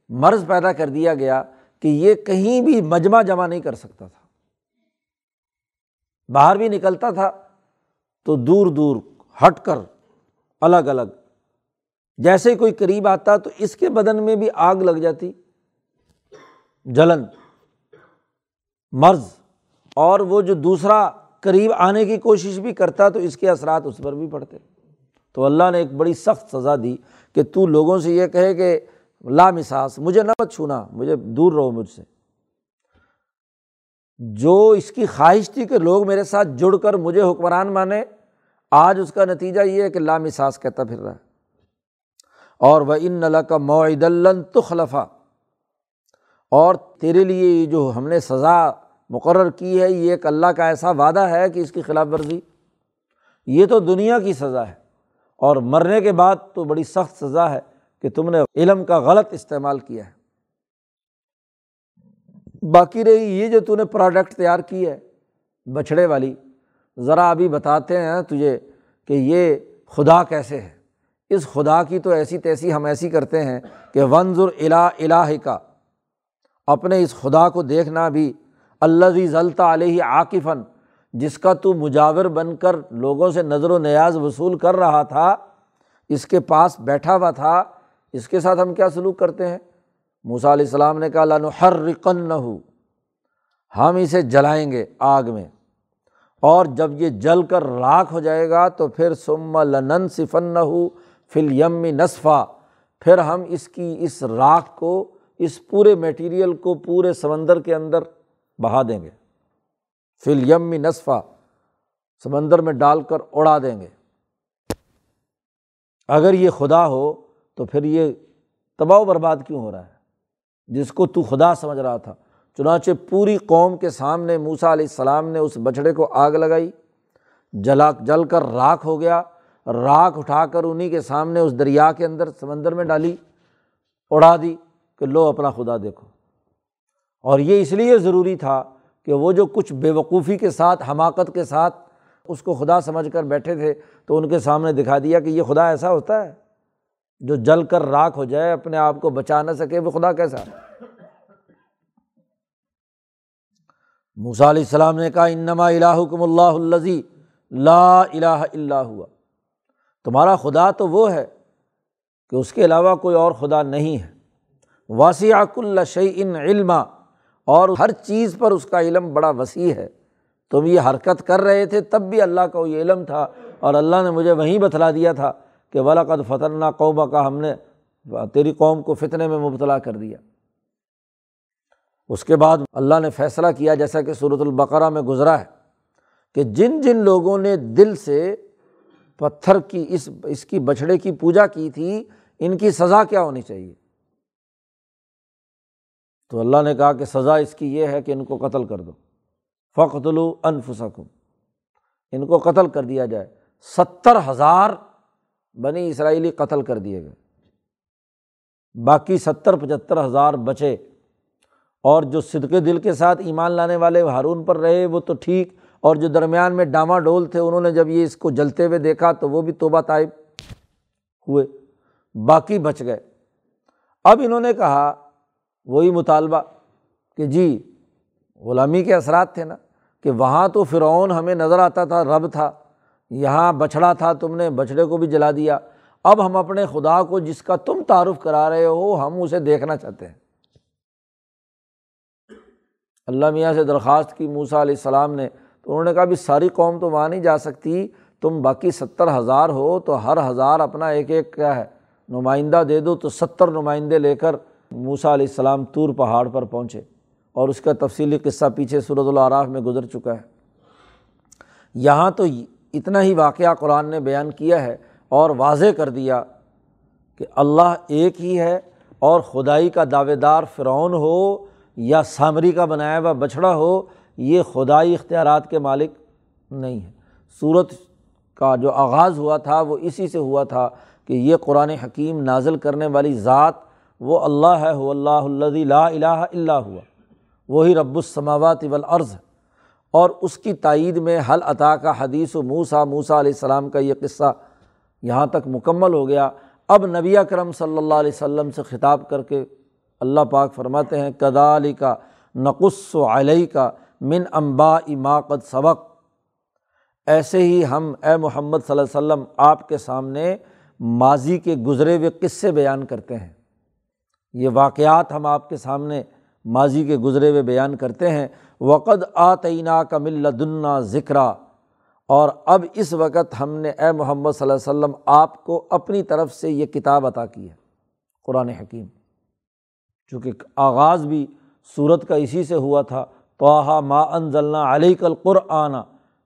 مرض پیدا کر دیا گیا کہ یہ کہیں بھی مجمع جمع نہیں کر سکتا تھا۔ باہر بھی نکلتا تھا تو دور دور ہٹ کر الگ الگ، جیسے کوئی قریب آتا تو اس کے بدن میں بھی آگ لگ جاتی۔ جلن، مرض، اور وہ جو دوسرا قریب آنے کی کوشش بھی کرتا تو اس کے اثرات اس پر بھی پڑتے۔ تو اللہ نے ایک بڑی سخت سزا دی کہ تو لوگوں سے یہ کہے کہ لامساس مجھے نہ مت چھونا، مجھے دور رہو مجھ سے۔ جو اس کی خواہش تھی کہ لوگ میرے ساتھ جڑ کر مجھے حکمران مانے، آج اس کا نتیجہ یہ ہے کہ لامساس کہتا پھر رہا ہے۔ اور وہ ان نلا کا معد تو اور تیرے لیے جو ہم نے سزا مقرر کی ہے، یہ ایک اللہ کا ایسا وعدہ ہے کہ اس کی خلاف ورزی۔ یہ تو دنیا کی سزا ہے۔ اور مرنے کے بعد تو بڑی سخت سزا ہے۔ کہ تم نے علم کا غلط استعمال کیا ہے۔ باقی رہی یہ جو تو نے پروڈکٹ تیار کی ہے، بچھڑے والی، ذرا ابھی بتاتے ہیں تجھے کہ یہ خدا کیسے ہے۔ اس خدا کی تو ایسی تیسی ہم ایسی کرتے ہیں کہ ونظر الا الہ کا اپنے اس خدا کو دیکھنا بھی اللہ ضلع علیہ عاقفن جس کا تو مجاور بن کر لوگوں سے نظر و نیاز وصول کر رہا تھا، اس کے پاس بیٹھا ہوا تھا اس کے ساتھ ہم کیا سلوک کرتے ہیں؟ موسا علیہ السلام نے کہا لانو ہر رقن ہو ہم اسے جلائیں گے آگ میں۔ اور جب یہ جل کر راکھ ہو جائے گا تو پھر سم لنن صفن ہو فل یم نصفہ پھر ہم اس کی اس راکھ کو، اس پورے میٹیریل کو پورے سمندر کے اندر بہا دیں گے۔ فل یم نصفہ سمندر میں ڈال کر اڑا دیں گے۔ اگر یہ خدا ہو تو پھر یہ تباہ و برباد کیوں ہو رہا ہے؟ جس کو تو خدا سمجھ رہا تھا۔ چنانچہ پوری قوم کے سامنے موسا علیہ السلام نے اس بچھڑے کو آگ لگائی۔ جلا جل کر راکھ ہو گیا۔ راکھ اٹھا کر انہیں کے سامنے اس دریا کے اندر سمندر میں ڈالی، اڑا دی کہ لو اپنا خدا دیکھو۔ اور یہ اس لیے ضروری تھا کہ وہ جو کچھ بے وقوفی کے ساتھ، حماقت کے ساتھ اس کو خدا سمجھ کر بیٹھے تھے تو ان کے سامنے دکھا دیا کہ یہ خدا ایسا ہوتا ہے۔ جو جل کر راکھ ہو جائے، اپنے آپ کو بچا نہ سکے، وہ خدا کیسا؟ موسا علیہ السلام نے کہا، انما الہکم اللہ الزی لا الہ اللہ ہوا. تمہارا خدا تو وہ ہے کہ اس کے علاوہ کوئی اور خدا نہیں ہے۔ واسیعق الشعی ان علم اور ہر چیز پر اس کا علم بڑا وسیع ہے۔ تم یہ حرکت کر رہے تھے، تب بھی اللہ کا یہ علم تھا اور اللہ نے مجھے وہیں بتلا دیا تھا۔ کہ ولاقد فتح قوبہ کا ہم نے تیری قوم کو فتنے میں مبتلا کر دیا۔ اس کے بعد اللہ نے فیصلہ کیا، جیسا کہ صورت البقرہ میں گزرا ہے، کہ جن جن لوگوں نے دل سے پتھر کی، اس اس کی بچھڑے کی پوجا کی تھی، ان کی سزا کیا ہونی چاہیے؟ تو اللہ نے کہا کہ سزا اس کی یہ ہے کہ ان کو قتل کر دو۔ فخت انفسکم ان کو قتل کر دیا جائے۔ ستر ہزار بنی اسرائیلی قتل کر دیے گئے۔ باقی ستر پچہتر ہزار بچے۔ اور جو صدقے دل کے ساتھ ایمان لانے والے ہارون پر رہے، وہ تو ٹھیک۔ اور جو درمیان میں ڈاما ڈول تھے، انہوں نے جب یہ اس کو جلتے ہوئے دیکھا، تو وہ بھی توبہ طائب ہوئے۔ باقی بچ گئے۔ اب انہوں نے کہا، وہی مطالبہ کہ جی غلامی کے اثرات تھے نا، کہ وہاں تو فرعون ہمیں نظر آتا تھا، رب تھا۔ یہاں بچھڑا تھا، تم نے بچھڑے کو بھی جلا دیا۔ اب ہم اپنے خدا کو جس کا تم تعارف کرا رہے ہو، ہم اسے دیکھنا چاہتے ہیں۔ اللہ میاں سے درخواست کی موسا علیہ السلام نے، تو انہوں نے کہا بھی ساری قوم تو وہاں نہیں جا سکتی، تم باقی ستر ہزار ہو، تو ہر ہزار اپنا ایک ایک کیا ہے، نمائندہ دے دو۔ تو ستر نمائندے لے کر موسا علیہ السلام طور پہاڑ پر پہنچے۔ اور اس کا تفصیلی قصہ پیچھے صورت العراف میں گزر چکا ہے۔ یہاں تو اتنا ہی واقعہ قرآن نے بیان کیا ہے اور واضح کر دیا کہ اللہ ایک ہی ہے اور خدائی کا دعوے دار فرعون ہو یا سامری کا بنایا ہوا بچھڑا ہو، یہ خدائی اختیارات کے مالک نہیں ہے۔ صورت کا جو آغاز ہوا تھا، وہ اسی سے ہوا تھا کہ یہ قرآن حکیم نازل کرنے والی ذات وہ اللہ ہے ہو اللہ اللہ لا الہ اللہ ہوا۔ وہی رب السماوات والارض اور اس کی تائید میں حل عطا کا حدیث و موسا موسا علیہ السلام کا یہ قصہ یہاں تک مکمل ہو گیا۔ اب نبی اکرم صلی اللہ علیہ وسلم سے خطاب کر کے اللہ پاک فرماتے ہیں کدالی کا نقص و علیہ کا من امبا اماقت سبق. ایسے ہی ہم، اے محمد صلی اللہ علیہ وسلم، آپ کے سامنے ماضی کے گزرے ہوئے قصے بیان کرتے ہیں۔ یہ واقعات ہم آپ کے سامنے ماضی کے گزرے ہوئے بیان کرتے ہیں۔ وقد آتعینہ کا ملدنا ذکر اور اب اس وقت ہم نے اے محمد صلی اللہ علیہ وسلم آپ کو اپنی طرف سے یہ کتاب عطا کی ہے، قرآن حکیم۔ چونکہ آغاز بھی صورت کا اسی سے ہوا تھا توحا ما انزلنا علی کل قرآن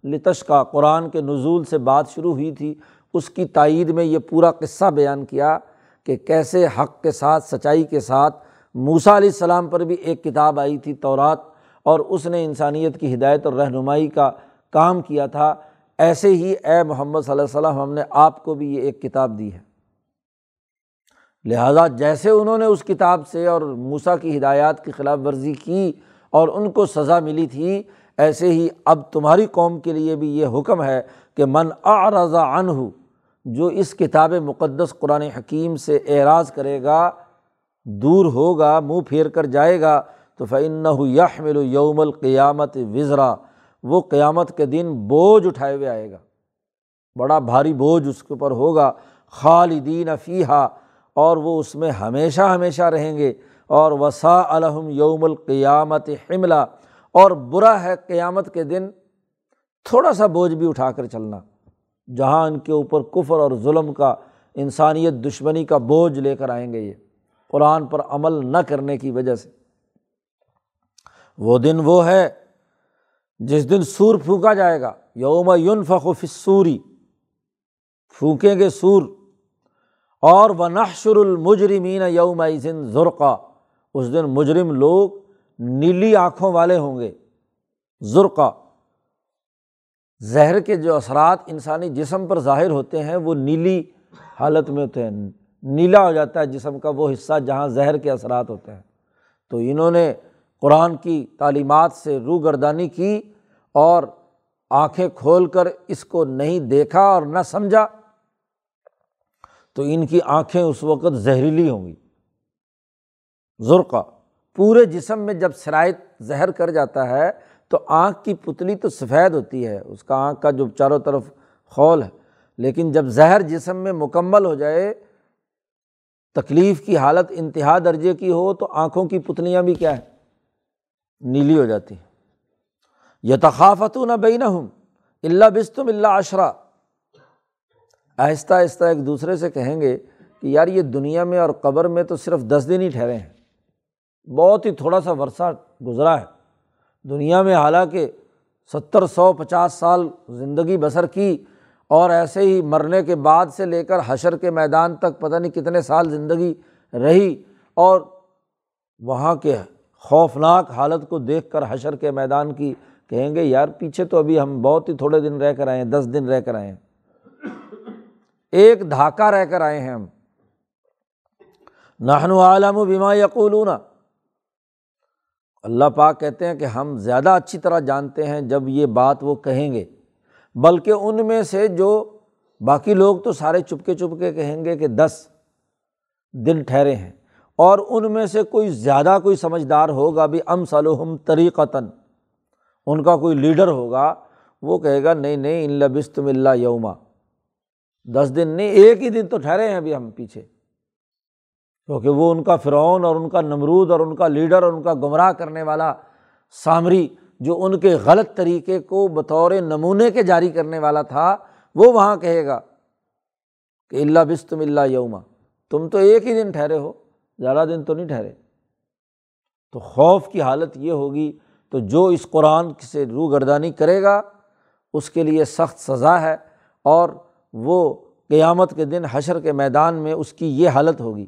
لتش کا قرآن کے نزول سے بات شروع ہوئی تھی، اس کی تائید میں یہ پورا قصہ بیان کیا کہ کیسے حق کے ساتھ، سچائی کے ساتھ موسا علیہ السلام پر بھی ایک کتاب آئی تھی، تورات۔ اور اس نے انسانیت کی ہدایت اور رہنمائی کا کام کیا تھا، ایسے ہی اے محمد صلی اللہ علیہ وسلم، ہم نے آپ کو بھی یہ ایک کتاب دی ہے۔ لہٰذا جیسے انہوں نے اس کتاب سے اور موسا کی ہدایات کی خلاف ورزی کی اور ان کو سزا ملی تھی، ایسے ہی اب تمہاری قوم کے لیے بھی یہ حکم ہے کہ من آرضا ان ہو جو اس کتاب مقدس قرآن حکیم سے اعراض کرے گا، دور ہوگا، منہ پھیر کر جائے گا تو فعن یحمل یوم القیامت وزرا۔ وہ قیامت کے دن بوجھ اٹھائے ہوئے آئے گا۔ بڑا بھاری بوجھ اس کے اوپر ہوگا۔ خالدین فیحہ اور وہ اس میں ہمیشہ ہمیشہ رہیں گے۔ اور وسا الحم یوم القیامت حملہ اور برا ہے قیامت کے دن تھوڑا سا بوجھ بھی اٹھا کر چلنا۔ جہاں ان کے اوپر کفر اور ظلم کا، انسانیت دشمنی کا بوجھ لے کر آئیں گے یہ۔ قرآن پر عمل نہ کرنے کی وجہ سے۔ وہ دن وہ ہے جس دن سور پھونکا جائے گا۔ یوم یون فخوفسوری پھونکیں گے سور۔ اور وہ نحشر المجرمین یوم ذرقہ اس دن مجرم لوگ نیلی آنکھوں والے ہوں گے۔ ذرقہ زہر کے جو اثرات انسانی جسم پر ظاہر ہوتے ہیں، وہ نیلی حالت میں ہوتے ہیں۔ نیلا ہو جاتا ہے جسم کا وہ حصہ جہاں زہر کے اثرات ہوتے ہیں۔ تو انہوں نے قرآن کی تعلیمات سے روح گردانی کی اور آنکھیں کھول کر اس کو نہیں دیکھا اور نہ سمجھا، تو ان کی آنکھیں اس وقت زہریلی ہوں گی۔ ذرقہ پورے جسم میں جب شرائط زہر کر جاتا ہے، تو آنکھ کی پتلی تو سفید ہوتی ہے، اس کا آنکھ کا جو چاروں طرف خول ہے۔ لیکن جب زہر جسم میں مکمل ہو جائے، تکلیف کی حالت انتہا درجے کی ہو، تو آنکھوں کی پتلیاں بھی کیا ہے نیلی ہو جاتی ہیں۔ یتخافت نہ بے نہ ہوں اللہ بستم اللہ عشرہ آہستہ آہستہ ایک دوسرے سے کہیں گے کہ یار یہ دنیا میں اور قبر میں تو صرف دس دن ہی ٹھہرے ہیں۔ بہت ہی تھوڑا سا ورثہ گزرا ہے۔ دنیا میں حالانکہ ستر سو پچاس سال زندگی بسر کی اور ایسے ہی مرنے کے بعد سے لے کر حشر کے میدان تک پتہ نہیں کتنے سال زندگی رہی اور وہاں کے خوفناک حالت کو دیکھ کر حشر کے میدان کی کہیں گے، یار پیچھے تو ابھی ہم بہت ہی تھوڑے دن رہ کر آئے ہیں، دس دن رہ کر آئے ہیں۔ ایک دھاکہ رہ کر آئے ہیں ہم۔ نہن عالم و بیما یقولون۔ اللہ پاک کہتے ہیں کہ ہم زیادہ اچھی طرح جانتے ہیں جب یہ بات وہ کہیں گے۔ بلکہ ان میں سے جو باقی لوگ تو سارے چپکے چپکے کہیں گے کہ دس دن ٹھہرے ہیں۔ اور ان میں سے کوئی زیادہ کوئی سمجھدار ہوگا بھی ام سلوہم طریقتاً۔ ان کا کوئی لیڈر ہوگا، وہ کہے گا، نہیں نہیں، ان لبستم اللہ یوما۔ دس دن نہیں، ایک ہی دن تو ٹھہرے ہیں ابھی ہم پیچھے۔ کیونکہ وہ ان کا فرعون اور ان کا نمرود اور ان کا لیڈر اور ان کا گمراہ کرنے والا سامری، جو ان کے غلط طریقے کو بطور نمونے کے جاری کرنے والا تھا، وہ وہاں کہے گا کہ اللہ بستم اللہ یوما۔ تم تو ایک ہی دن ٹھہرے ہو۔ زیادہ دن تو نہیں ٹھہرے۔ تو خوف کی حالت یہ ہوگی تو جو اس قرآن سے روح گردانی کرے گا، اس کے لیے سخت سزا ہے اور وہ قیامت کے دن حشر کے میدان میں اس کی یہ حالت ہوگی۔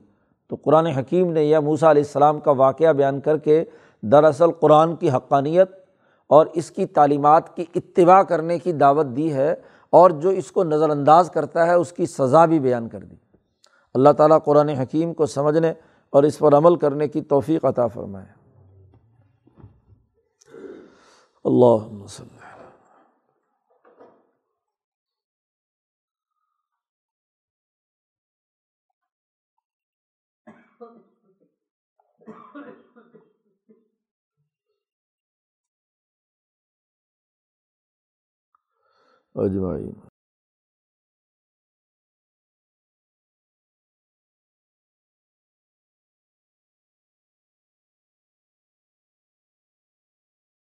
تو قرآن حکیم نے یا موسا علیہ السلام کا واقعہ بیان کر کے دراصل قرآن کی حقانیت اور اس کی تعلیمات کی اتباع کرنے کی دعوت دی ہے اور جو اس کو نظر انداز کرتا ہے، اس کی سزا بھی بیان کر دی۔ اللہ تعالیٰ قرآن حکیم کو سمجھنے اور اس پر عمل کرنے کی توفیق عطا فرمائے۔ اللہ وسلم اجمعین۔